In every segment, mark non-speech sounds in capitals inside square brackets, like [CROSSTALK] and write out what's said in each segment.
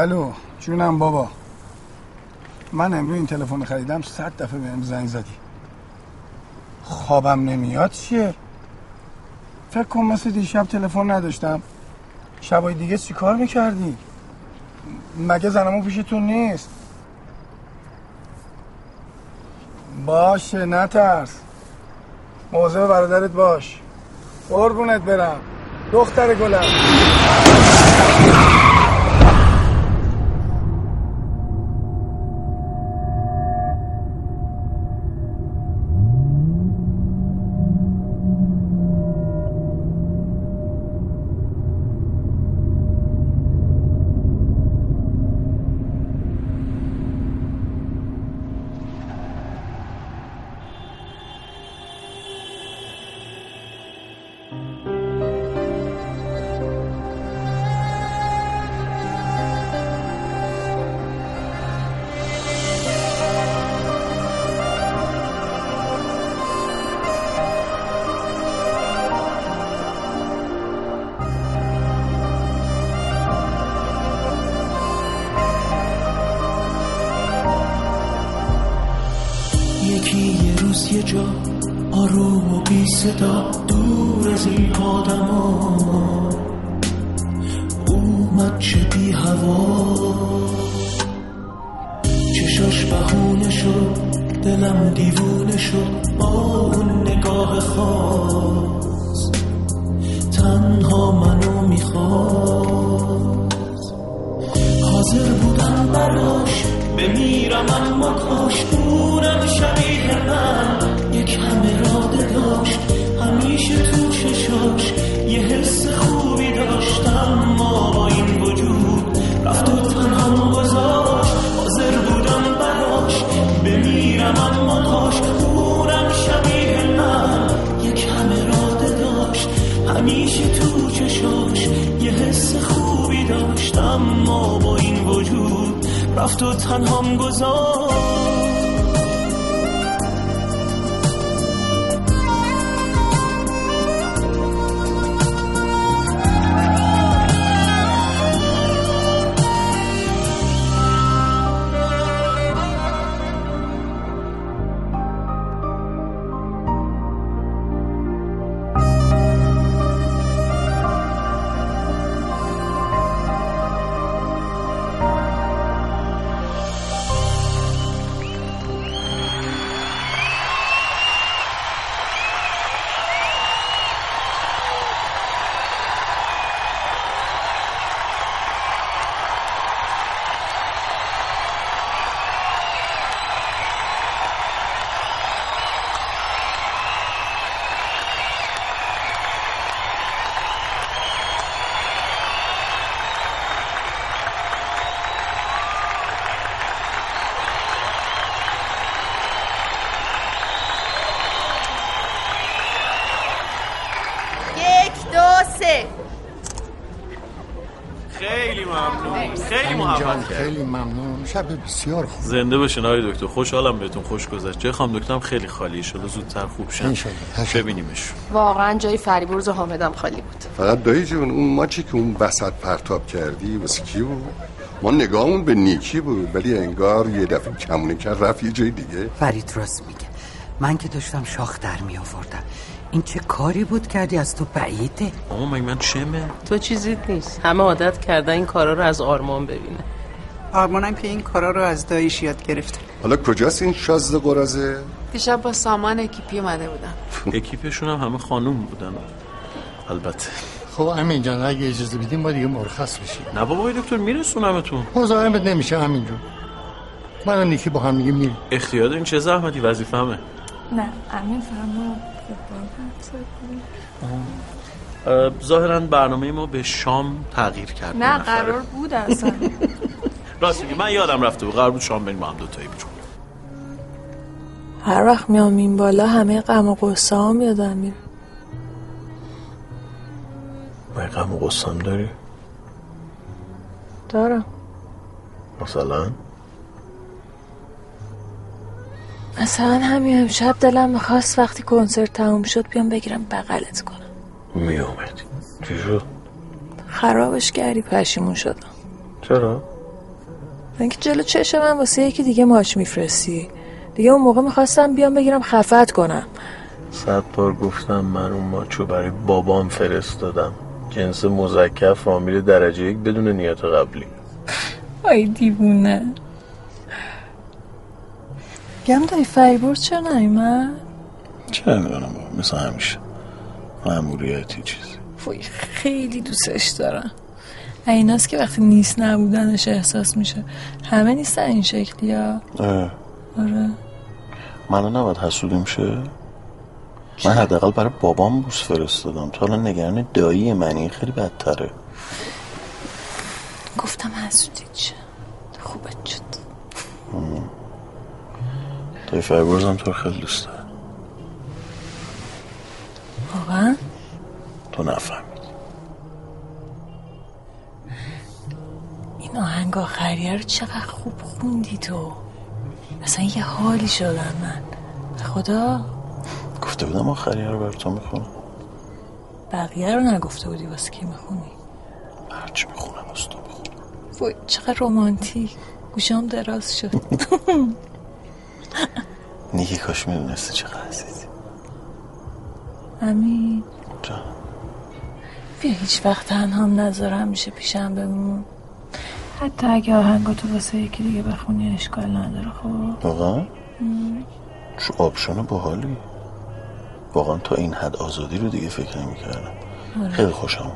الو جونم بابا. من امروز این تلفن خریدم صد دفعه بهم زنگ زدی. خوابم نمیاد چیه؟ فکر کن مثل دیشب تلفن نداشتم. شبای دیگه چی کار می‌کردی؟ مگه زنمو پیشتون نیست؟ باشه نترس. موضوع برادرت باش. قربونت برم. دختر گلم. آروم و بی همیشه تو چشاش یه حس خوبی داشت اما با این وجود رفت و تنهام گذاشت. شب بسیار خوب. زنده باشین آقای دکتر. خوشحالم بهتون خوش گذشت. جای خانم دکترم؟ خیلی خالی. شده زودتر خوب شن. ببینیمش. واقعا جای فریبرز و حامدم خالی بود. فقط دایی جون اون ماچی که اون وسط پرتاب کردی واسه کی بود؟ ما نگاهمون به نیکی بود ولی انگار یه دفعه کمونه کرد رفت یه جای دیگه. فرید راست میگه. من که داشتم شاخ در می آوردم. این چه کاری بود کردی؟ از تو بعیده. اما مگه من چمه؟ تو چیزی نیست. همه عادت کردن این کارا رو از آرمان ببینه. آرمانم که این کارا رو از دایش یاد گرفته حالا کجاست این شازده قرازه دیشب با سامان اکیپی اومده بودم. اکیپشون هم همه خانوم بودن. البته. خب امین جان اگه اجازه بدیم ما دیگه مرخص بشیم. نه بابا دکتر میرسونمتون مزاحمت نمیشه همین جون من نیکی با هم دیگه میریم. اختیار این چه زحمتی؟ وظیفه همه نه امین فرما ظاهرا برنامه ما به شام تغییر کرد. نه. قرار بود اصلا. [LAUGHS] راست میگی من یادم رفته بود. قرار بود شام بریم با هم دوتایی بیرون. هر وقت میام این بالا همه غم و غصه هم یادم میره. من غم و غصم داری؟ دارم. مثلا؟ مثلا همین امشب دلم می‌خواست وقتی کنسرت تموم شد بیام بگیرم بغلت کنم. میومدی چی شد؟ خرابش کردی پشیمون شدم. چرا؟ اینکه جلو چشم من واسه یکی دیگه ماچ میفرستی. دیگه اون موقع می‌خواستم بیام بگیرم خفت کنم. صد بار گفتم من اون ماچو برای بابام فرستادم. جنس مزکر فامیل درجه یک بدون نیت قبلی. ای دیوونه. گم داری فریبرز چرا؟ چه می‌دونم بابا مثل همیشه. مأموریتی چیزی. وای خیلی دوستش دارم. ایناست که وقتی نیست نبودنش احساس میشه. همه نیستن این شکلی ها. اه. آره. من نباید حسودیم شه؟ من حداقل برای بابام بوس فرستادم. تا حالا نگران دایی منی خیلی بدتره. گفتم حسودی چه خوبت شد. دایی فایبرزم تو خیلی دوست داره واقعا؟ تو نفهمید این آهنگ آخریه رو چقدر خوب خوندی تو. اصلا یه حالی شدم من. خدا؟ گفته بودم آخریه رو بر تو می‌خونم. بقیه رو نگفته بودی واسه کی می‌خونی؟ هرچی می‌خونم از تو می‌خونم. وای چقدر رومانتیک گوشام دراز شد. [LAUGHS] نیکی کاش می‌دونستی چقدر عزیزی. امین. جان. بیا هیچ وقت تنها هم نذارم میشه پیشم بمون. حتی اگه آهنگا تو واسه یکی دیگه بخونی اشکال نداره خب؟ واقعا چه آپشن باحالی. واقعا تا این حد آزادی رو دیگه فکر نمی‌کردم. آره. خیلی خوشم.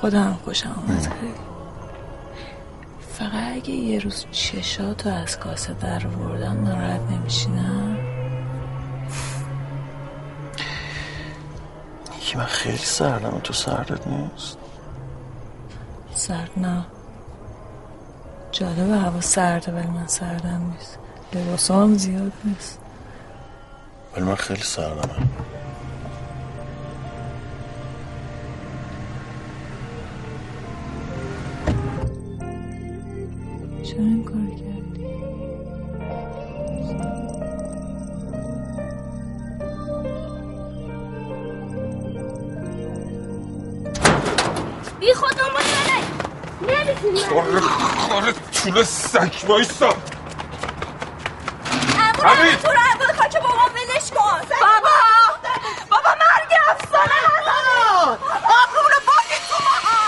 خودم خوشم آمد خیلی. فقط اگه یه روز چشاتو از کاسه در وردم ناراحت نمیشینم نیکی من خیلی سردم تو سردت نیست؟ سرد نه. جالبه هوا سرده ولی من سردم نیست. لباسا هم زیاد نیست. ولی من خیلی سردم طول سک وایسا. امون! تو رو اول خاک بابا ولش کن. بابا. بابا مرگ افسانه هزاران آبرون باقی تو ماها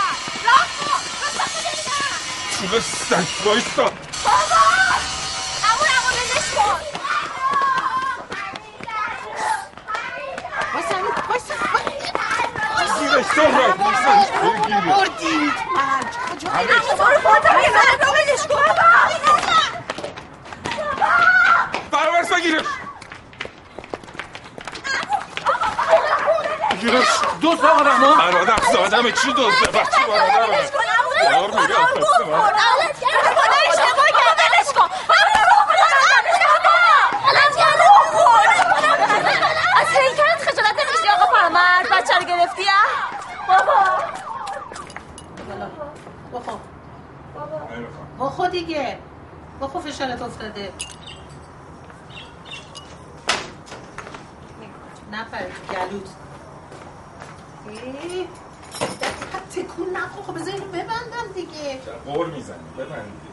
طول سک وایسا. بابا. امون امون ولش کن. سهراب. بردید. امون رو من رو ولش کن بابا فرامرز بگیرش بگیرش دو آقا رحمان برادر زادم چی بچه من خدا اشتباه کرد ولش کن بچه رو گرفتی بابا. بخو بخو دیگه. بخو فشارت افتاده. نپرید گلوت. ای، دقیقا تکون نخور. خب بذار اینو ببندم دیگه. قول می‌زنی. ببندی.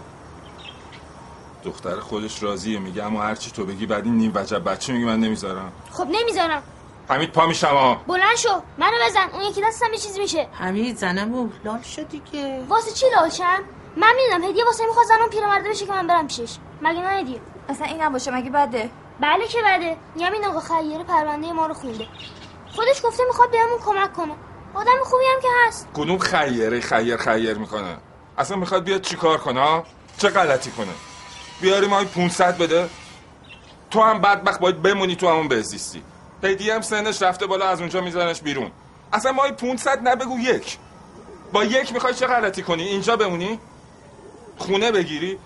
دختر خودش راضیه. میگه اما هرچی تو بگی بعد این نیم وجب بچه میگه من نمی‌ذارم. خب نمی‌ذارم. حمید پا میشم ها بلند شو. منو بزن. اون یکی دستم یه چیزی میشه. حمید زنمو لال شد دیگه. واسه چی لالشم من می‌دونم هدیه واسه می‌خواد زنم پیرمرده بشه که من برم پیشش. مگه نه هدیه؟ اصلا این نباشه مگه بده؟ بله که بده. یمین آقا خیره پرونده ما رو خونده. خودش گفته می‌خواد بهمون کمک کنه. آدم خوبی هم که هست. کدوم خیره خیر خیر می‌کنه؟ اصلا می‌خواد بیاد چیکار کنه چه غلطی کنه؟ بیاری ما 500 بده. تو هم بدبخت باید بمونی تو همون بهزیستی. هدیه هم سنش رفته بالا از اونجا میزنش بیرون. اصلا ما 500 نبگو یک. با یک می‌خوای چه غلطی کنی؟ اینجا بمونی؟ خونه بگیری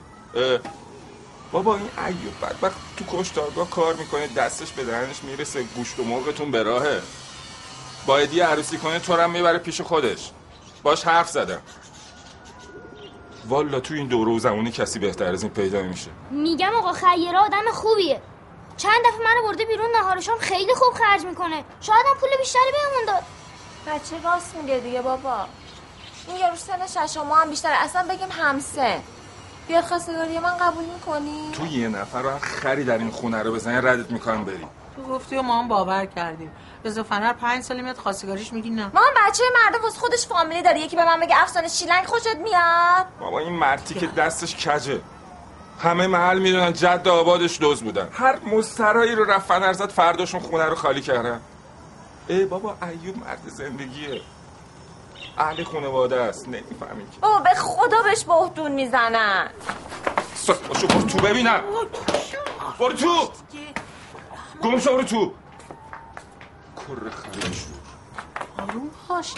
بابا این ایوب بدبخت تو کشتارگاه کار می‌کنه دستش به دهنش می‌رسه گوشت و مرغتون به راهه. با هدیه عروسی کنه تو هم می‌بره پیش خودش. باش حرف زدم. والا تو این دوره و زمانی کسی بهتر از این پیدا میشه میگم آقا خیره آدم خوبیه. چند دفعه منو برده بیرون نهارشام خیلی خوب خرج می‌کنه. شاید هم پول بیشتری بهمون داد. بچه راست میگه دیگه بابا. این یارو سنش از شما هم بیشتر اصلا بگیم همسن بیاد خواستگاری من قبول می‌کنی؟ تو یه نفر رو خری در این خونه رو بزنی ردت می‌کنم بری. تو گفتی و ما هم باور کردیم. رضا فنر پنج سالی میاد خواستگاریش میگی نه. مامان بچه مرده واسه خودش فامیلی داره. یکی به من بگه افسانه شیلنگ خوشت میاد. بابا این مرتی که دستش کجه؟ همه محل می‌دونن جد آبادش دوز بودن. هر مسترایی رو رفت فنر زد فرداشون خونه رو خالی کردن. ای بابا ایوب مرد زندگیه. اهل خانواده است نمی‌فهمی که. بابا به خدا بهش بهتون می‌زنن سخت باشو برو تو ببینم. برو تو گم شو برو تو. کر خریش آروم باش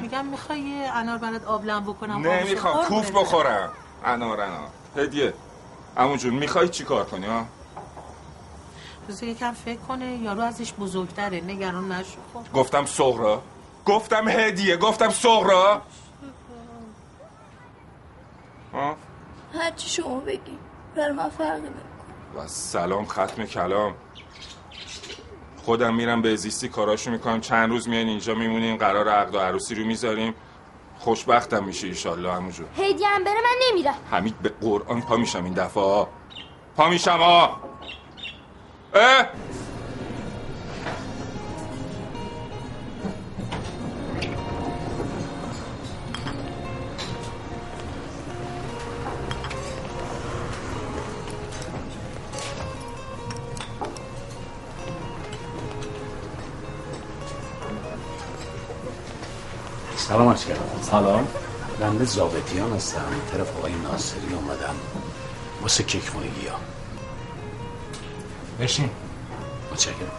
میگم می‌خوای یه انار برات آبلم بکنم نمی‌خوام کوف. بخورم. انار انار. هدیه. امون جون می‌خوای چی کار کنی ها؟ بذار یکم فکر کنه یارو ازش بزرگتره. نگران نشو. خب گفتم سغرا گفتم هدیه گفتم سغرا ها؟ هرچی شما بگی بر من فرقی نمی‌کنه. و سلام ختم کلام. خودم میرم به زیستی کاراشو می‌کنم. چند روز میان اینجا میمونیم قرار عقد و عروسی رو می‌ذاریم. خوشبختم میشه ایشالله همونجور هدیه هم بره من نمیرم. حمید به قرآن پا میشم این دفعه. پا میشم ها اه! سلام عرض کردم. سلام. بنده زابطیان هستم. طرف آقای ناصری اومدم واسه کیک خونگی ها بشین. متشکرم.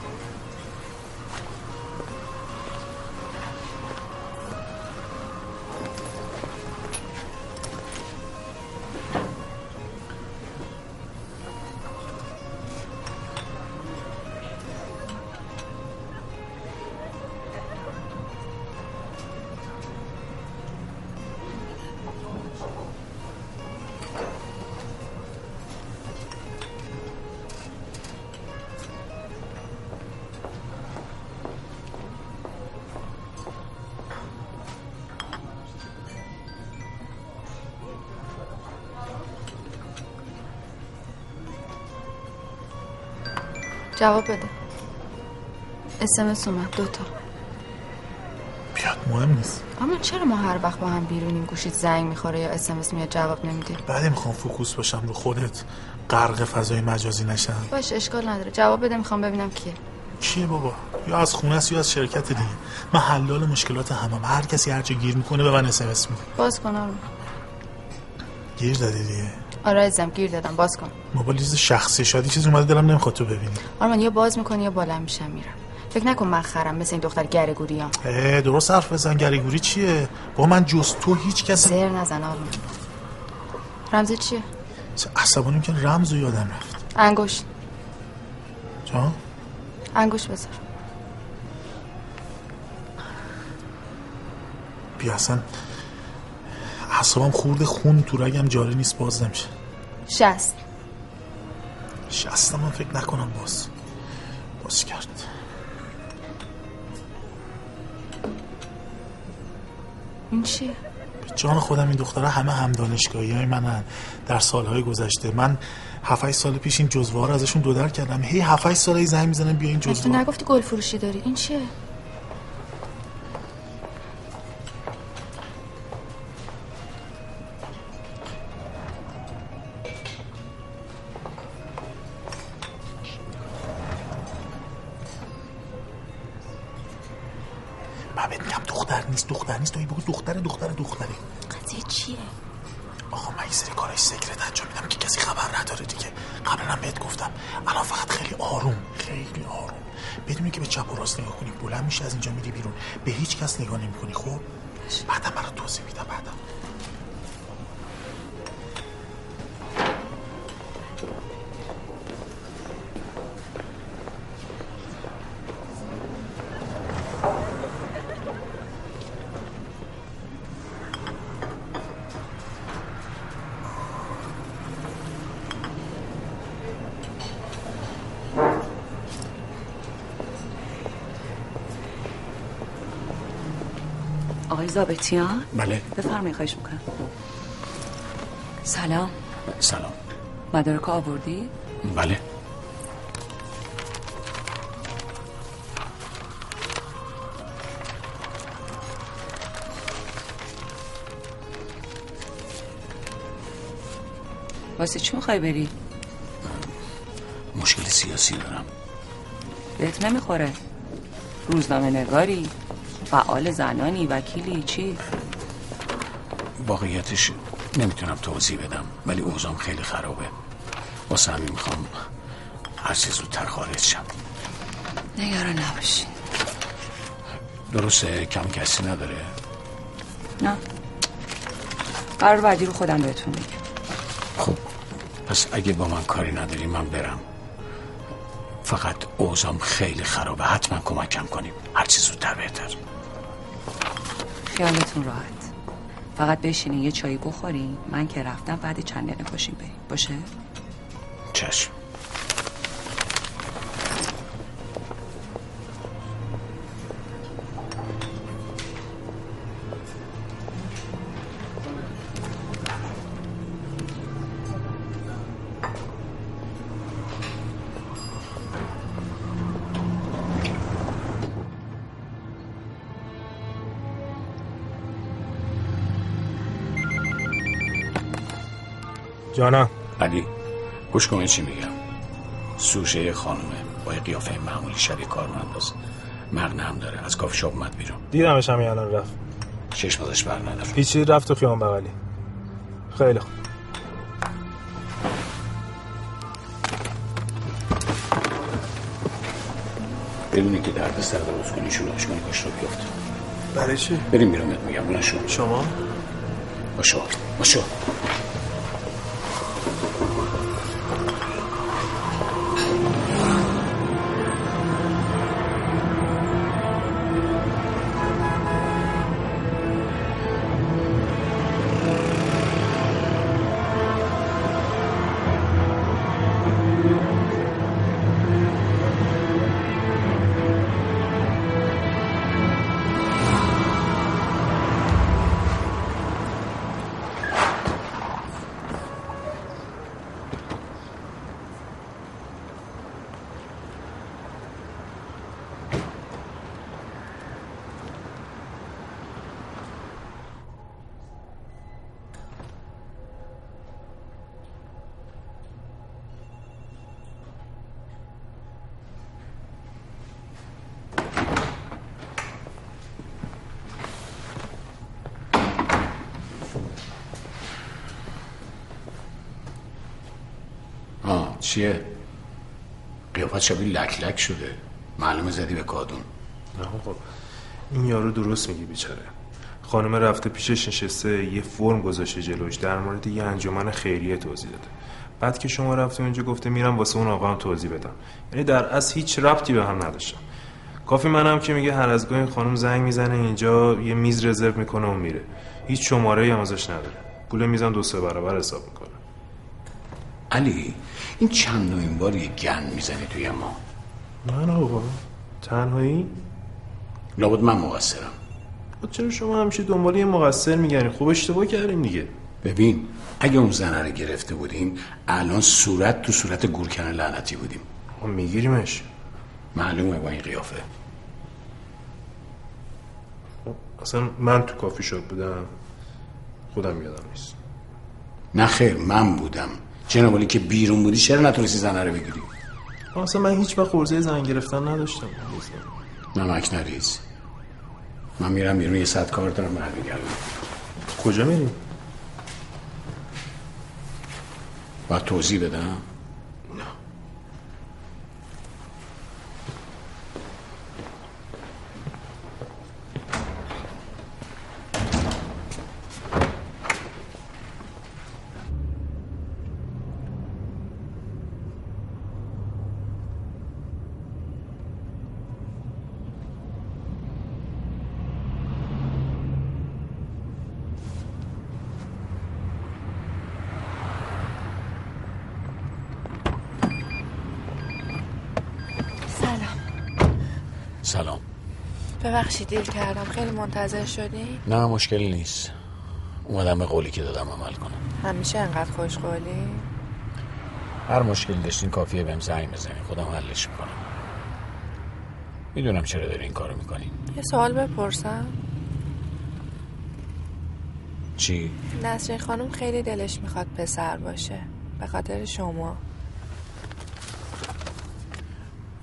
جواب بده. اسمس اومد دوتا بیاد مهم نیست. اما چرا ما هر وقت با هم بیرونیم گوشیت زنگ می‌خوره یا اسمس میاد جواب نمیدی بعد می‌خوام focus باشم رو خودت. غرق فضای مجازی نشم. باش اشکال نداره. جواب بده می‌خوام ببینم کیه. کیه بابا؟ یا از خونه است یا از شرکت دیگه. من حلال مشکلات همم. هر کسی هر جا گیر می‌کنه به من اس میده. باز کن آرمان گیر دادی دیگه. آره عزیزم گیر دادم باز کن. موبایل شخصی شادی چیزی اومده دلم نمی‌خواد تو ببینی. آرمان یا باز می‌کنی یا بالا میشم میرم. فکر نکن من خرم مثل این دختر گرگوریان اه، درست حرف بزن گریگوری چیه؟ با من جز تو هیچ کس زر نزن آرمان. رمزت چیه؟ عصبانیم که رمز رو یادم رفت. انگشت جان؟ انگشت بذار. بیا اصلا اعصابم خورده خون تو رگم جاری نیست باز نمیشه. شست. شستم من فکر نکنم باز. باز کرد. این چیه؟ به جان خودم این دخترها همه هم دانشگاهی های منن. در سالهای گذشته. من 7 سال پیش این جزوه رو ازشون دو در کردم. هی 7 سال هی زنگ می‌زنم بیا این تو جزوه نگفتی گل فروشی داری. این چیه؟ آقای زابطیان بله. بفرمایید خواهش می‌کنم. سلام. سلام. مدارک آوردی؟ بله. واسه چی می‌خوای بری؟ مشکل سیاسی دارم. بهت نمی‌خوره. روزنامه نگاری فعال زنانی وکیلی چی؟ واقعیتش نمی‌تونم توضیح بدم ولی اوضاعم خیلی خرابه. واسه همین می‌خوام هر چه زودتر خارج شم. نگران نباشی. درسته کم کسی نداره؟ نه. قرار بعدی رو خودم بهتون میگم خب پس اگه با من کاری نداری من برم. فقط اوزام خیلی خرابه حتما کمکم کنیم. هر چی زودتر بهتر. خیالتون راحت. فقط بشینین یه چایی بخورین. من که رفتم بعد چند دقیقه پاشین بریم. باشه؟ چشم. جانم علی گوش کن چی میگم؟ سوشه خانومه. با یه قیافه معمولی شبیه کارمنداست مغنه هم داره. از کافی شاپ اومد بیرون. دیدمش همین الان رفت. چشم ازش بر نداره پیچی رفت تو خیام بغلی. خیلی خوب. بدونی که درد سر درست کنی شلوغش کنی کاش رو بیفته برای چی؟ بریم بیرونت میگم بلند شو شما؟ باشو باشو. چیه؟ قیافت شبیه لک لک شده. معلومه زدی به کادون. نه خب. این یارو درست میگی بیچاره. خانم رفته پیشش نشسته یه فرم گذاشته جلوش در مورد یه انجمن خیریه توضیح داده. بعد که شما رفتیم اونجا گفته میرم واسه اون آقا هم توضیح بدم. یعنی در اصل هیچ ربطی به هم نداشتم کافی منم که میگه هر از گاهی این خانم زنگ می‌زنه اینجا یه میز رزرو می‌کنه و میره. هیچ شماره هم ازش نداره. پول میزن دو سه برابر حساب می‌کنه. علی این چند نوعین بار یه گند می‌زنی توی ما. من آقا تنهایی؟ لابد من مقصرم. خب چرا شما همیشه دنبال یه مقصر میگردین خب اشتباه کردیم دیگه. ببین اگه اون زنه رو گرفته بودیم الان صورت تو صورت گورکن لعنتی بودیم. خب میگیریمش. معلومه با این قیافه. اصلا من تو کافی شاپ بودم. خودم یادم نیست. نه خیر من بودم. جناب که بیرون بودی چرا نتونستی زنه رو بگیری؟ اصلا من هیچ وقت عرضه زنگ گرفتن نداشتم. نمک نریز من میرم بیرون یه صد کار دارم برمیگردم کجا میری؟ باید توضیح بدم سلام سلام ببخشید دیر کردم. خیلی منتظر شدی؟ نه مشکلی نیست. اومدم به قولی که دادم عمل کنم. همیشه انقدر خوشقولی هر مشکلی داشتین کافیه بهم زنگ بزنی. خودم حلش می‌کنم. می‌دونم چرا داری این کارو می‌کنی. یه سوال بپرسم. چی؟ نسرین خانم خیلی دلش می‌خواد پسر باشه به خاطر شما.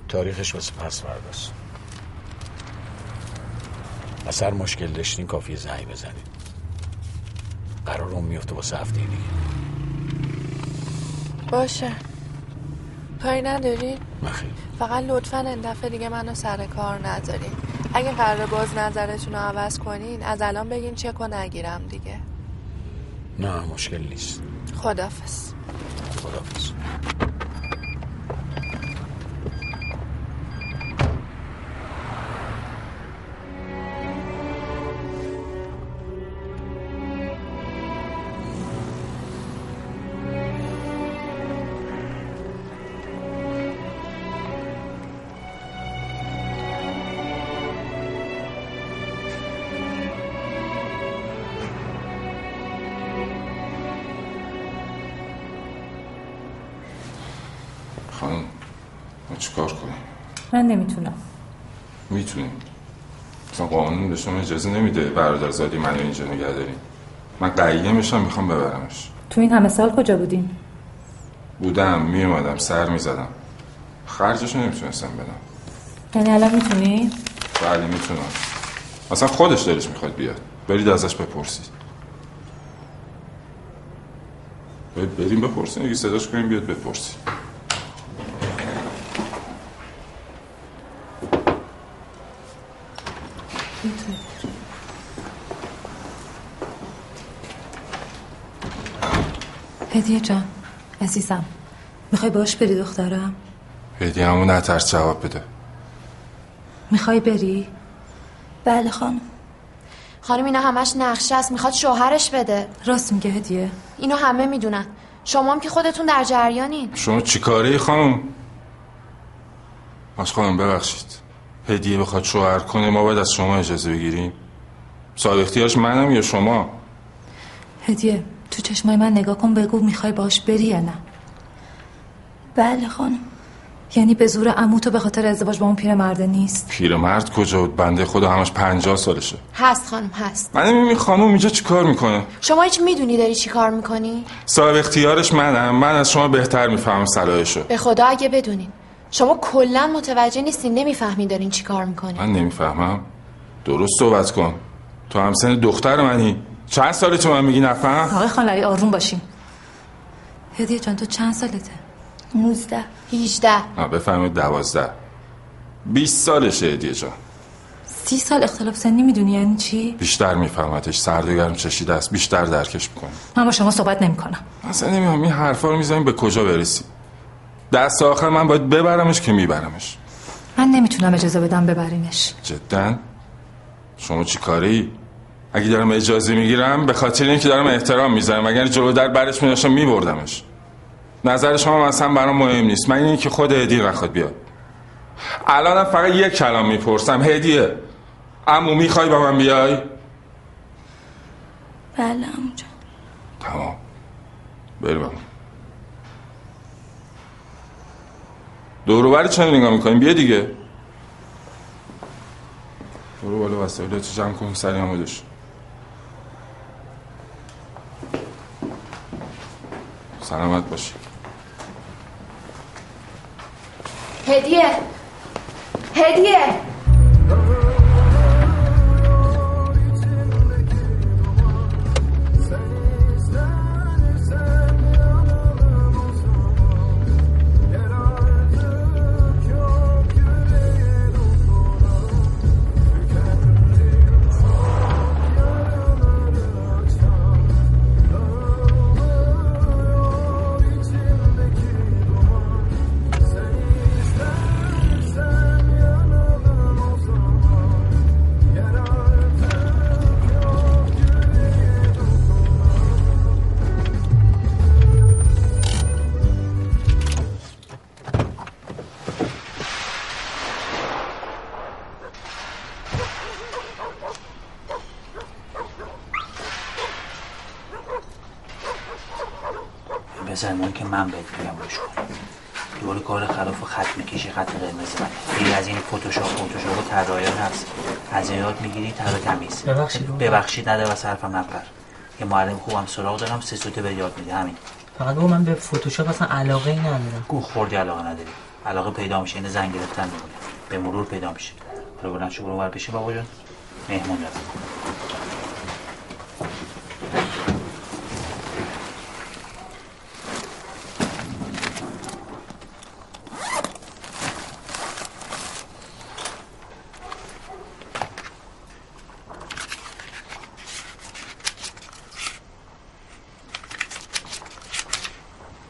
تاریخش واسه پس فرداست از هر مشکل داشتین کافیه زنگ بزنید قرار اون میفته واسه هفته دیگه. باشه. کاری نداری؟ نخیر فقط لطفا این دفعه دیگه منو سر کار نذارین. اگه قرار باز نظرتون رو عوض کنین از الان بگین چک و نگیرم دیگه. نه مشکل نیست. خدافز خدافز من نمی‌تونم. می‌تونیم. مثلا قانون به شما اجازه نمیده برادرزادی منو اینجا نگه داریم. من قیه میشم می‌خوام ببرمش. تو این همه سال کجا بودین؟ بودم میومدم سر می‌زدم. خرجشو نمی‌تونستم بدم. یعنی الان می‌تونی؟ بله می‌تونم. اصلا خودش دلش می‌خواد بیاد. برید ازش بپرسید. بریم بپرسید. اگه صداش کنیم بیاد بپرسید. هدیه جان عزیزم. می‌خوای باش بری دخترم هدیه همون نترس جواب بده. می‌خوای بری؟ بله خانم. خانم اینا همش نقشه است. می‌خواد شوهرش بده. راست میگه هدیه. اینو همه می‌دونن. شما هم که خودتون در جریانین. شما چی کاره ای خانم؟ باش خانم ببخشید. هدیه بخواد شوهر کنه ما باید از شما اجازه بگیریم. صاحب اختیارش منم یا شما؟ هدیه تو چشمای من نگاه کن بگو می‌خوای باش بری یا نه. بله خانم. یعنی به زور عمو تو به خاطر ازدواج با اون پیرمرده نیست؟ پیرمرد کجا بود؟ بنده خدا همش پنجاه سالشه. هست خانم هست. من نمی‌دونم این خانم اینجا چی کار می‌کنه. شما هیچ می‌دونی داری چی کار می‌کنی؟ صاحب اختیارش منم. من از شما بهتر می‌فهمم صلاحشو. به خدا اگه بدونین. شما کلا متوجه نیستین نمی‌فهمی دارین چی کار می‌کنی من نمی‌فهمم. درست صحبت کن. تو هم سن دختر منی. چند ساله تو من میگی نفهم؟ آقای خانلری آروم باشیم. هدیه جان تو چند سالته؟ 19 18 بفهمید دوازده. بیست سالشه هدیه جان. سی سال اختلاف سنی می‌دونی یعنی چی؟ بیشتر میفهمتش سرد و گرم چشیده است. بیشتر درکش می‌کنه. من با شما صحبت نمی‌کنم. اصلا نمی‌دونم این حرفا رو می‌زنیم به کجا برسیم؟ دست آخر من باید ببرمش که میبرمش. من نمی‌تونم اجازه بدم ببرینش. جدا؟ شما چی کاری؟ اگه دارم اجازه می‌گیرم به خاطر اینکه دارم احترام می‌ذارم. اگر جلو در برش میداشتم میبردمش. نظر شما مثلا برام مهم نیست. من اینه که خود هدیه نخواد بیاد. الانم فقط یک کلام می‌پرسم. هدیه امو می‌خوای با من بیای؟ بله جان. تمام. بریم امو دورو بری چه نگاه می‌کنیم بیا دیگه. برو بالا وسایلتو جمع کن سری آمادش سلامت باشی. هدیه. هدیه. من بهت میگم روش کن. دور کار خلاف خط می‌کشی خط قرمز من. غیر از این فتوشاپ فتوشاپ و طراحی هست. از این یاد می‌گیری طرح تمیز. ببخشید. ببخشید نده و صرفم نپر یه معلم خوبم سراغ دارم سه سوته به یاد میده همین. فقط بابا من به فتوشاپ اصلا علاقه ای ندارم. گوه خوردی علاقه نداری. علاقه پیدا میشه این زنگ گرفتن میمونه. به مرور پیدا میشه. حالا بلند شو برو بشه بابا جان. مهمون دارم.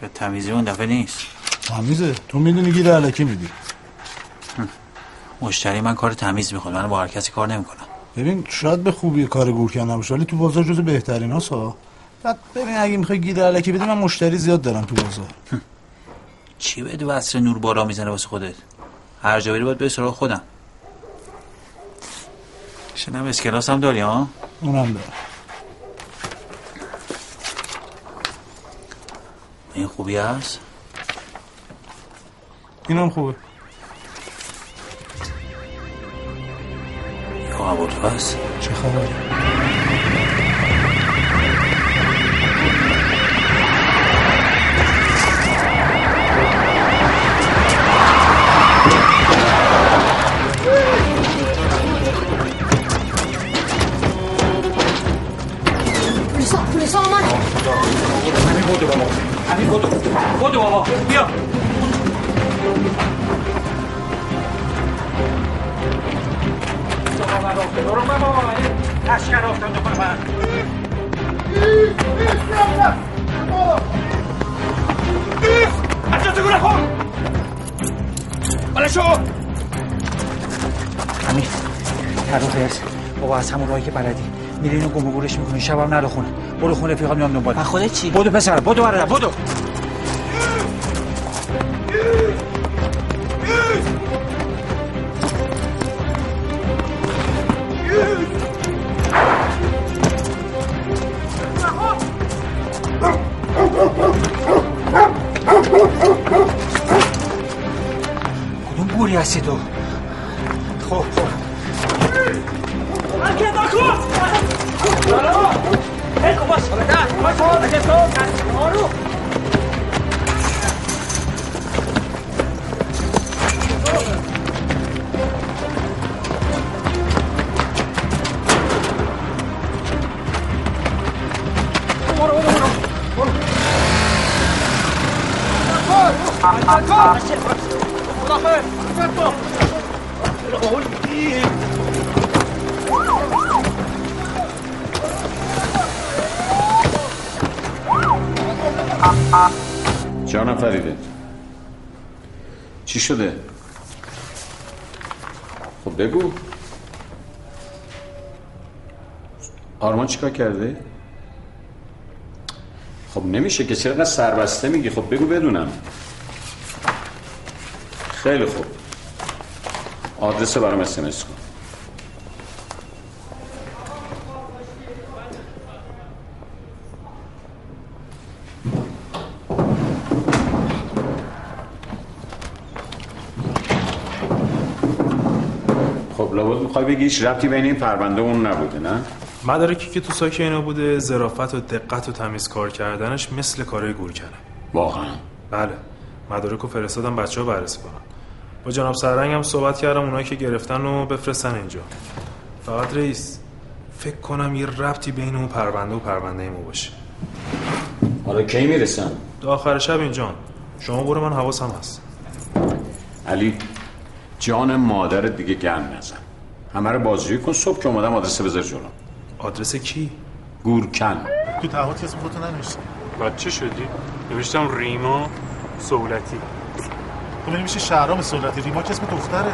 به تمیزی اون دفعه نیست. تمیزه. تو می‌دونی گیر علکی میدی. مشتری من کار تمیز می‌خواد من با هر کسی کار نمی‌کنم. ببین شاید به خوبی کار گور کردن باشه ولی تو بازار جز بهترین ها بعد ببین اگه می‌خوای گیر علکی بدی من مشتری زیاد دارم تو بازار. چی بده وصر نور بالا می‌زنه واسه خودت؟ هر جا بری باید به سراغ خودم. شنم اسکلاس هم داری ها؟ اونم دارم. خوبی هست؟ اینم خوبه. یا عبالو هست چه خبر؟ همین بودو بودو بابا بیا لشکر افتاد دو من از جاتو بله شو امیر تر هست بابا از همون راهی که بلدی. میری اینو گم و گورش می‌کنی شبم نرو خونه. برو خونه رفیقات میام دنبال. من خودت چی؟ بدو پسر بدو برادر بدو کدوم چیکار کرده؟ خب نمیشه که چرا سربسته میگی خب بگو بدونم خیلی خوب آدرس برام اسمس کن خب لابد می‌خوای بگی هیچ ربطی بین این پرونده اون نبوده نه؟ مدارکی که تو ساک اینا بوده ظرافت و دقت و تمیز کار کردنش مثل کارهای گورکنه واقعا؟ بله. مدارک رو فرستادم بچه ها بررسی کنن. با جناب سرنگ هم صحبت کردم اونایی که گرفتن رو بفرستن اینجا. فقط رئیس فکر کنم یه ربطی بین اون پرونده و پرونده ما باشه. حالا کی می‌رسن؟ تا آخر شب اینجا شما برو من حواسم هست. علی جان مادر دیگه گرم نزن. همه رو بازجویی کن صبح که اومدم آدرس بذار جلو. آدرس کی؟ گورکن. تو تعهد اسم خودتو ننوشتی؟ بعد چه شدی؟ نوشتم ریما سولتی خب نمیشه شهرام سولتی ریما که اسم دختره.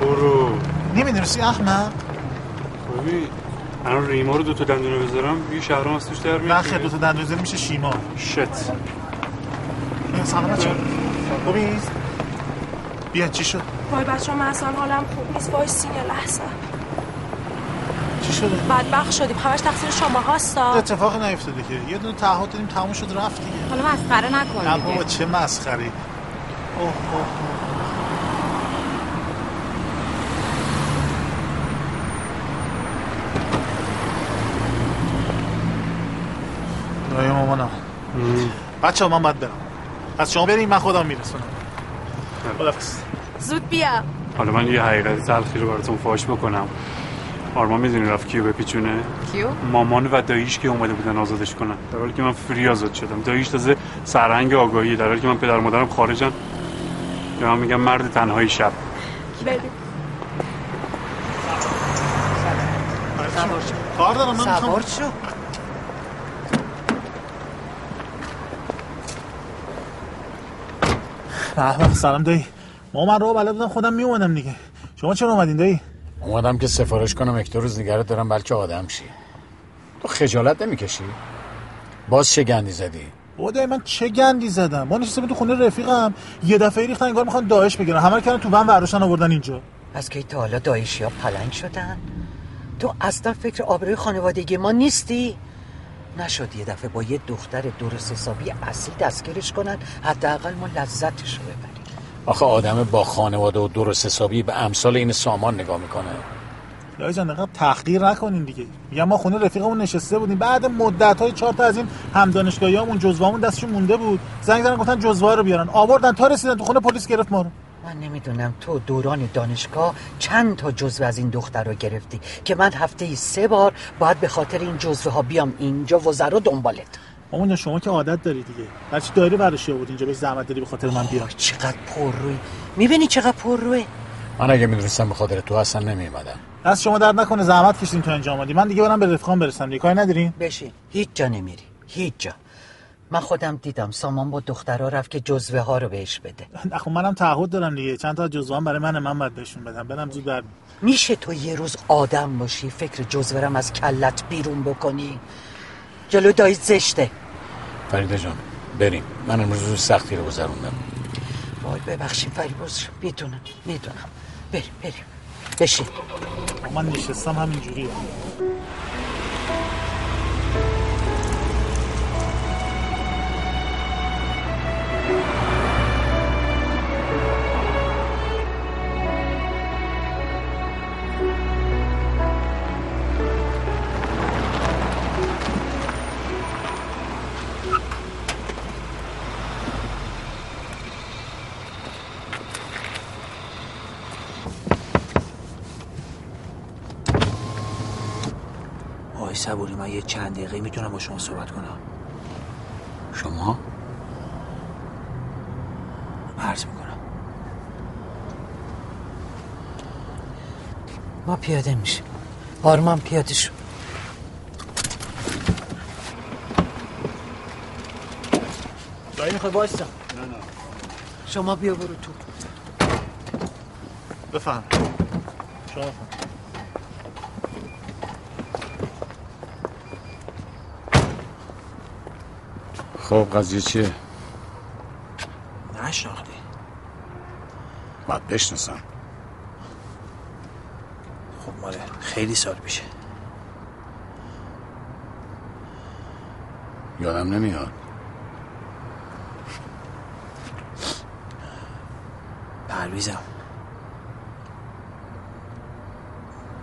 برو. نمی‌دونستی احمق ببین الان ریما رو دو تا دندونه بذارم. یه شهرام از توش در میاد. نه خیلی دو تا دندون زیر میشه شیما. شت. این سلامت شد خوبی؟ بیا چی شد؟ وای بچه من اصلا حالم خوب نیست. وایسین یه لحظه. چی شده؟ بدبخت شدیم. همش تقصیر شما هاستا اتفاقی نیفتاده که. یه دونه تعهد دادیم تموم شد رفت دیگه. حالا مسخره نکن نه. بابا چه مسخره اوه اوه اوه. دایی مامانم. بچه ها من باید برم. پس شما بریم من خودم میرسونم. خدافز زود بیا. حالا من یه حقیقت تلخی رو براتون فاش بکنم. آرمان می‌دونی رفت کیو بپیچونه؟ کیو؟ مامان و داییش که اومده بودن آزادش کنن. در حالی که من فری آزاد شدم. داییش تازه سرهنگ آگاهی در حالی که من پدر و مادرم خارجن. به من میگم مرد تنهایی شب. بریم کار دارم من سوار شو. به، سلام دایی. ما من رو بلد بودم خودم میومدم دیگه. شما چرا اومدین دایی؟ اومدم که سفارش کنم یک دو روز نگرت دارم بلکه آدم شی. تو خجالت نمی‌کشی؟ باز چه گندی زدی؟ دایی من چه گندی زدم؟ ما نشستیم تو خونه رفیقم. یه دفعه ریختن انگار می‌خوان داعش بگیرن. همه کردن تو ون ورداشتن آوردن اینجا. از که تا حالا دایشی ها پلنگ شدن؟ تو اصلا فکر آبروی خانوادگی ما نیستی؟ نشد یه دفعه با یه دختر درست حسابی اصیل دستگیرش کنن حداقل ما لذتش رو ببریم. آخه آدم با خانواده و درست حسابی به امثال این سامان نگاه می‌کنه. دایی جان نقدر تحقیر نکنین دیگه. میگم ما خونه رفیقمون نشسته بودیم. بعد مدت های چهار تا از این هم دانشگاهیامون جزوامون دستشون مونده بود. زنگ زدن گفتن جزوه رو بیارن. آوردن تا رسیدن تو خونه پلیس گرفت ما رو. من نمی‌دونم تو دوران دانشگاه چند تا جزوه از این دختر رو گرفتی که من هفته ای سه بار باید به خاطر این جزوه ها بیام اینجا وزرا دنبالت. جان، شما که عادت داری دیگه. هرچی دایره ورشی بود اینجا بهش زحمت داری به خاطر من بیا. چقدر پر روی می‌بینی چقدر پر روی من اگه می‌دونستم به خاطر تو اصلا نمیومدم دست شما درد نکنه زحمت کشیدین تا اینجا اومدی من دیگه برم به رفقام برسم دیگه کاری ندارین؟ بشین. هیچ جا نمیری. هیچ جا. من خودم دیدم سامان با دخترها رفت که جزوه ها رو بهش بده. خب منم تعهد دارم دیگه. چند تا جزوه برای من من باید بهشون بدم. برم زود بر میشه تو یه روز آدم باشی فکر جزورم از کلت بیرون بکنی؟ جلو دایی زشته. فریده جان بریم. من امروز روز سختی رو گذروندم. وای ببخشید فریباز می‌دونم می‌دونم. بریم بریم. بشین. من نشستم همینجوریه. یه چند دقیقه می‌تونم با شما صحبت کنم. شما؟ عرض می‌کنم. ما پیاده میشیم. آرمان پیاده شو. دایی می‌خوای وایسا شما بیا برو تو. بفهم. شما بفهم. خب قضیه چیه؟ نشناختی. باید بشناسم. خب ماله. خیلی سال پیشه. یادم نمیاد. پرویزم.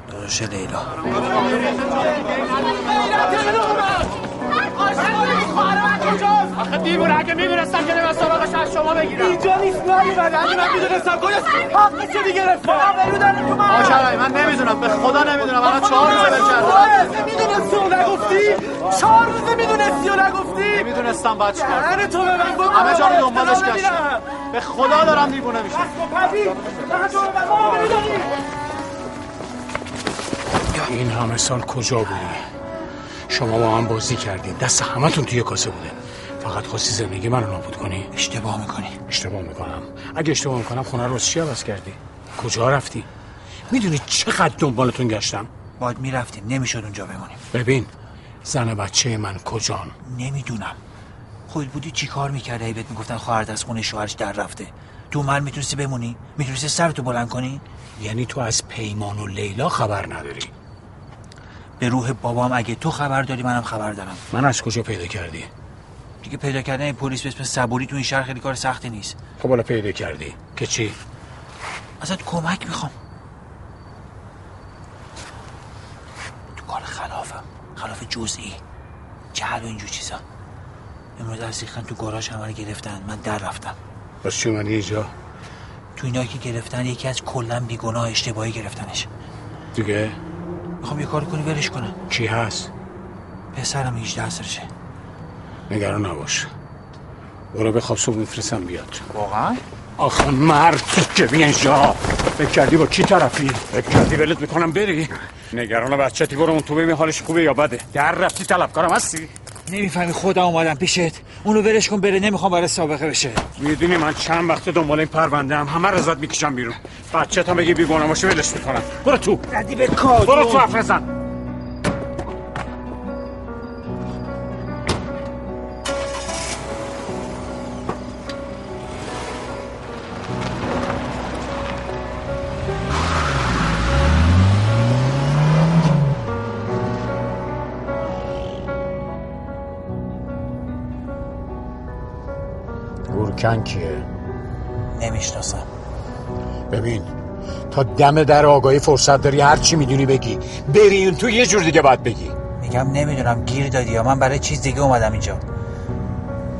داداش لیلا. آخه دیوونه اگه می‌دونستم که نمیستم سراغش از شما بگیرم. اینجا نیست نیومده اگه من می‌دونستم. کجاست حقش دیگه گرفته آشرای من. نمی‌دونم به خدا نمی‌دونم. الان چهار روزه بل کردم می‌دونستی و نگفتی؟ چهار روزه می‌دونستی و نگفتی؟ نمی‌دونستم باید چیکار کنم. هر تو به من بگو همه جا رو من دنبالش گشتم. به خدا دارم دیوونه میشم. تو من این همه سال کجا بودی شما با هم بازی کردین دست همتون توی کاسه بوده. فقط خواستی زندگی منو نابود کنی؟ اشتباه می‌کنی. اشتباه می‌کنم. اگه اشتباه می‌کنم خونه رو از چی عوض کردی؟ کجا رفتی؟ می‌دونی چقدر دنبالتون گشتم؟ باید می‌رفتیم. نمی‌شد اونجا بمونیم. ببین زن بچه من کجان؟ نمی‌دونم. خود بودی چی کار می‌کرده ای بهت می‌گفتن خواهرت از خونه شوهرش در رفته. تو من می‌تونستی بمونی؟ می‌تونستی سرتو بلند کنی؟ یعنی تو از پیمان و لیلا خبر نداری؟ به روح بابام اگه تو خبر داری منم خبر دارم. من از کجا پیدا کردی؟ دیگه پیدا کردن این پلیس به اسم صبوری تو این شهر خیلی کار سختی نیست. خب حالا پیدا کردی. که چی؟ ازت کمک می‌خوام. تو کار خلافم خلاف جزئی. جهل و اینجور چیزا. امروز از ریختن تو گاراژ همه رو گرفتن. من در رفتم. بس چی من اینجا؟ تو اینا که گرفتن یکی از کلا بیگناه اشتباهی گرفتنش. دیگه؟ می‌خوام یه کاری کنی ولش کنم. کی هست؟ پسرم 18 سالشه نگران نباش. برو بخواب صبح میفرستم بیاد. واقعا؟ آخه مرد که بیا اینجا فکر کردی با کی طرفی؟ فکر کردی ولت می‌کنم بری. نگران بچتی برو اون تو ببین حالش خوبه یا بده. در رفتی طلبکارم هستی؟ نمی‌فهمی خودم اومدم پیشت. اونو ولش کن بره نمی‌خوام برای سابقه بشه. می‌دونی من چند وقت دنبال این پرونده هم همه رزت می‌کشم بیرون. بچه هم بگی بیگانه باشه ولش می‌کنم. برو تو. ردی به برو تو حرف گورکن کیه؟ نمی‌شناسم. ببین تا دم در آگاهی فرصت داری هر چی می‌دونی بگی. بری اون تو یه جور دیگه باید بگی. میگم نمی‌دونم گیر دادی یا من برای چیز دیگه اومدم اینجا.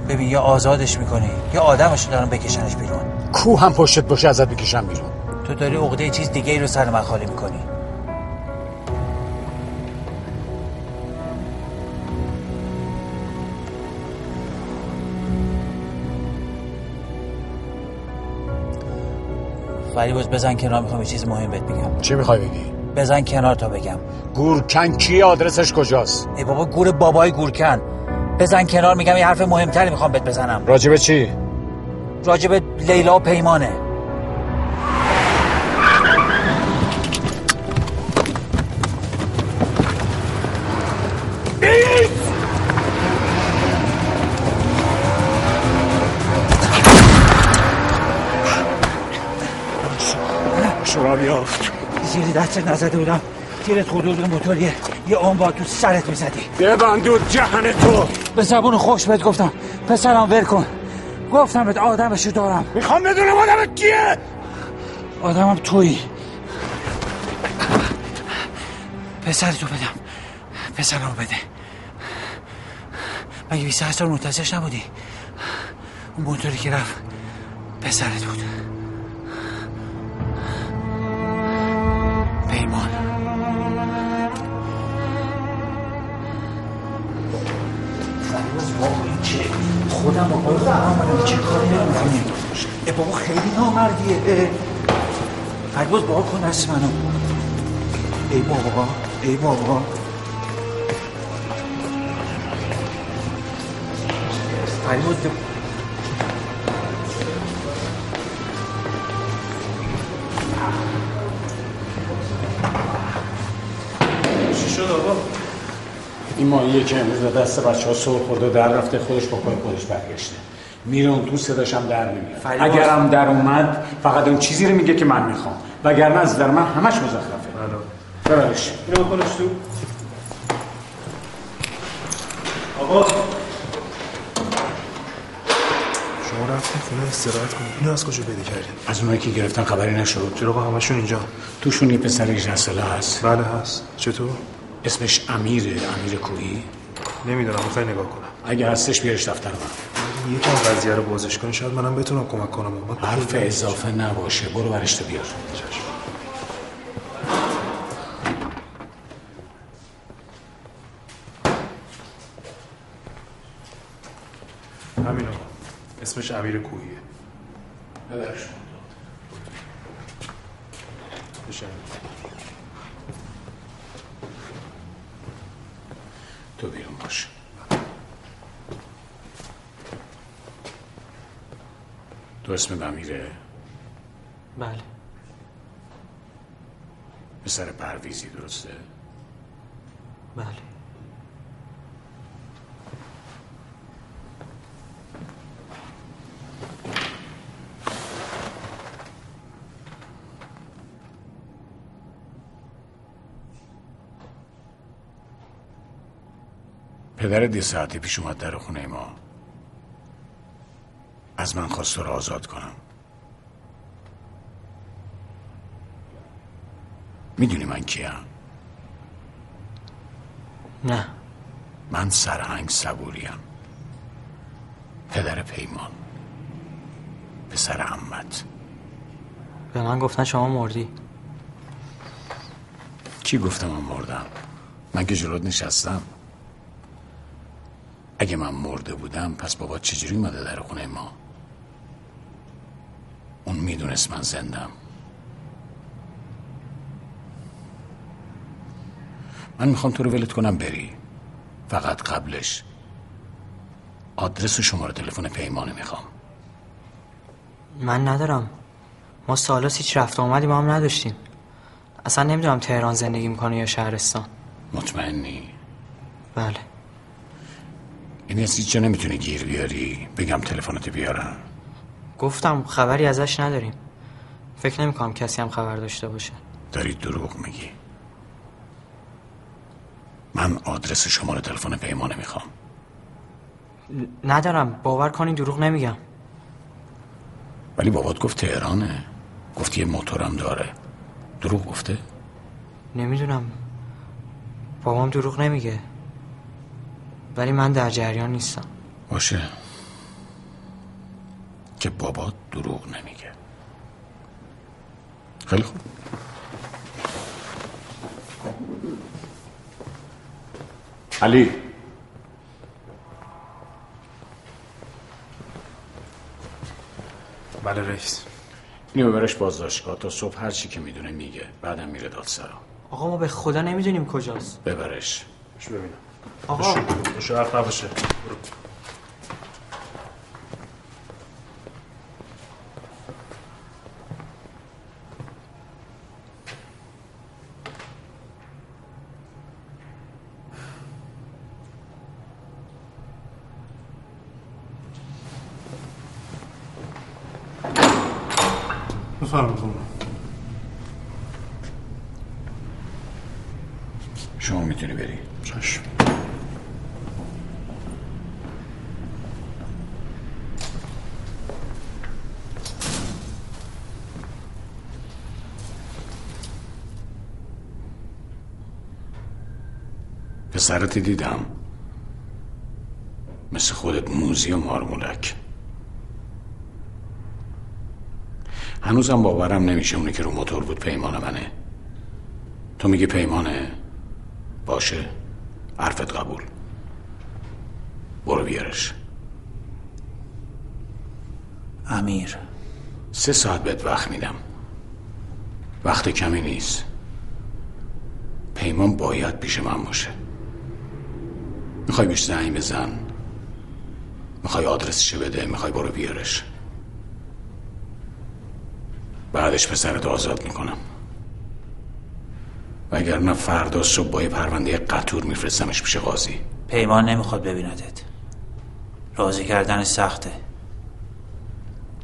ببین یا آزادش می‌کنی یا آدمش دارم بکشنش بیرون. کو هم پشتت باشه ازت بکشم بیرون. تو داری عقده چیز دیگه ای رو سر من خالی می‌کنی. فریباز بزن کنار می‌خوام یه چیز مهم بهت بگم. چی می‌خوای بگی؟ بزن کنار تا بگم. گورکن کی؟ آدرسش کجاست؟ ای بابا گور بابای گورکن. بزن کنار میگم یه حرف مهمتری می‌خوام بهت بزنم. راجبه چی؟ راجب لیلا و پیمانه. یافت. زیر دست نزده بودم تیرت خود بود موتوریه. یه آن با تو سرت می‌زدی. ببندود جهن تو. به زبون خوش بهت گفتم. پسرم ول کن. گفتم بهت آدمشو دارم. می‌خوام بدونم آدم کیه. آدمم تویی. پسرتو بدم. پسرمو بده. مگه 28 سال منتظرش نبودی؟ اون موتوری که رفت پسرت بود. اه. فرباز بابا کن دست منو. ای بابا ای بابا. فرباز این ماهیه که امروز به دست بچه ها سر خورده در رفته خودش با پای خودش برگشته. میره اون تو صداش هم در نمیاد اگرم در اومد فقط اون چیزی رو میگه که من می‌خوام. وگرنه از در من همش مزخرفه. ببرش اینو بکنش تو. آقا. شما رفتین خونه استراحت کنید اینو از کجا پیدا کردین؟ از اونایی که گرفتن خبری نشد. چرا آقا همشون اینجا؟ توشون یه پسر 18 ساله هست. بله هست. چطور؟ اسمش امیره امیر کوهی. نمی‌دونم می‌خوای نگاه کنم. اگه هستش بیارش دفتر من. یکم قضیه رو بازش کنی شاید منم بتونم کمک کنم. من حرف اضافه نباشه. برو برش تو بیار. همین آقا. اسمش امیر کوهیه. ببرش بشه تو بیرون باش تو اسم امیره بله. پسر پرویزی درسته؟ بله. پدر یه ساعتی پیش اومد در خونه ما. از من خواست تو رو آزاد کنم. می‌دونی من کیم؟ نه. من سرهنگ صبوریم. پدر پیمان. پسر عمت. به من گفتن شما مردی. کی گفتم من مردم؟ من که جلوت نشستم. اگه من مرده بودم پس بابا چجوری اومده در خونه ما؟ می‌دونست من زندم من می‌خوام تو رو ولت کنم بری. فقط قبلش آدرس و شماره تلفن پیمانه می‌خوام. من ندارم. ما سالاس هیچ رفت آمدی با هم نداشتیم. اصلا نمی‌دونم تهران زندگی می‌کنه یا شهرستان. مطمئنی؟ بله. یعنی از هیچ جا نمی‌تونی گیر بیاری؟ بگم تلفنت بیارم. گفتم خبری ازش نداریم. فکر نمی‌کنم کسی هم خبر داشته باشه. داری دروغ میگی. من آدرس شماره تلفن پیمانه می‌خوام. ندارم. باور کنین دروغ نمیگم. ولی بابات گفت تهرانه. گفت یه موتورم داره. دروغ گفته؟ نمی‌دونم. بابام دروغ نمیگه. ولی من در جریان نیستم. باشه. که بابات دروغ نمیگه. خیلی خوب. علی. بله رئیس. اینو ببرش بازداشتگاه. تا صبح هر چی که می‌دونه میگه. بعدم میره دادسرا. آقا ما به خدا نمی‌دونیم کجاست. ببرش. شو ببینم. آقا. شو حرف نباشه برو. بفرمایید شما می‌تونی بری چشم پسرت دیدم. مثل خودت موزی و مارمولک. هنوزم باورم نمیشه اونی که رو موتور بود پیمان منه. تو میگی پیمانه؟ باشه. حرفت قبول. برو بیارش. امیر. سه ساعت بهت وقت میدم. وقت کمی نیست. پیمان باید پیش من باشه. می‌خوای بهش زنگ بزن. می‌خوای آدرسش بده می‌خوای برو بیارش. بعدش پسرت آزاد می‌کنم. وگرنه فردا صبح با یه پرونده قطور میفرستمش پیش قاضی. پیمان نمی‌خواد ببیندت. راضی کردن سخته.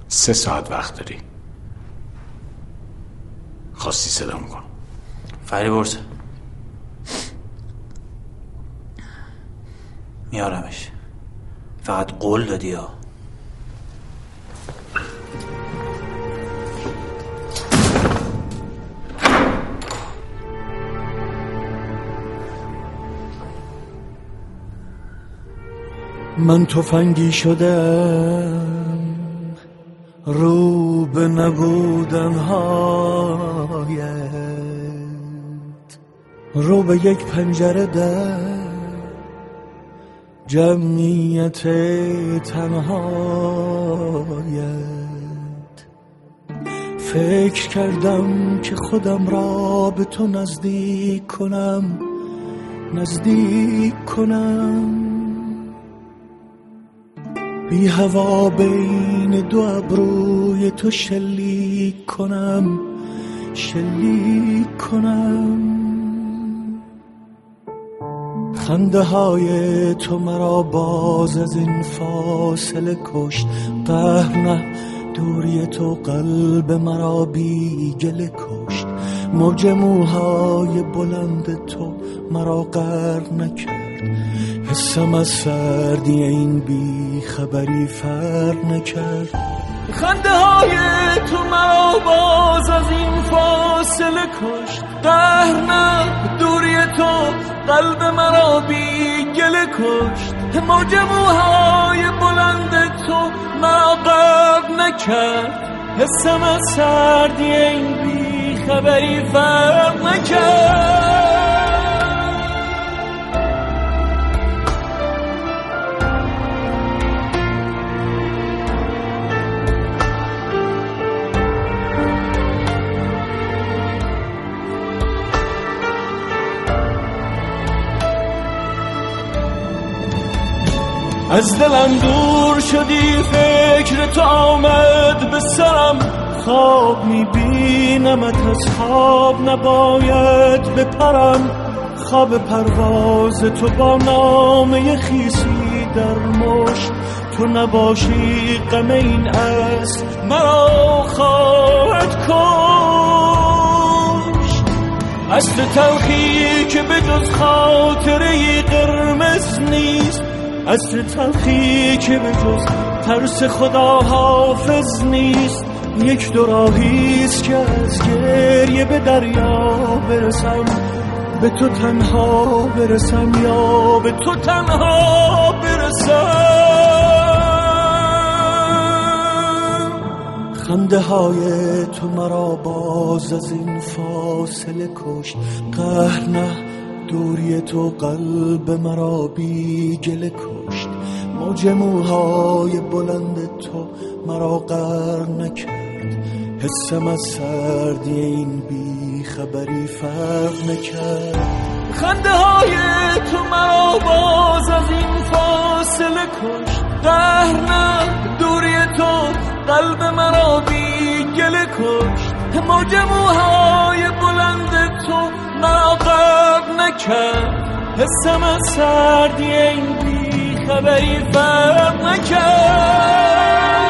سه ساعت وقت داری. خواستی صدا کن فری برس میارمش. فقط قول دادی ها. من تفنگی شدم. رو به نبودن هایت. رو به یک پنجره در جمعیت تنهایت. فکر کردم که خودم را به تو نزدیک کنم نزدیک کنم. بی هوا بین دو ابروی تو شلیک کنم شلیک کنم. خنده های تو مرا باز از این فاصله کشت. قهر نه دوری تو قلب مرا بی گله کشت. موج موهای بلند تو مرا غرق نکرد. حسم از سردی این بی خبری فرق نکرد. خنده های تو مرا باز از این فاصله کشت قهر نه دوری تو قلب مرا بی گله کشت. موجموهای بلند تو مرا قرب نکرد. حسم از سردی این بی خبری فرق نکرد. از دلم دور شدی فکر تو آمد به سرم. خواب میبینمت از خواب نباید بپرم. خواب پرواز تو با نامه خیسی در مشت. تو نباشی غم این است مرا خواهد کشت. اصل تلخی که به جز نیست اصل تلخی که به جز ترس خدا حافظ نیست یک دو راهیست که از گریه به دریا برسم. به تو تنها برسم یا به تو تنها برسم. خنده های تو مرا باز از این فاصله کشت قهر نه دوری تو قلب مرا بی گله کشت. موج موهای بلند تو مرا قر نکرد. حسم از سردی این بی خبری فرق نکرد. خنده های تو مرا باز از این فاصله کشت. قهر نه دوری تو قلب مرا بی گله کشت. موج موهای بلند تو قرب نکرد حسم از سردی این بی خبری فرق نکرد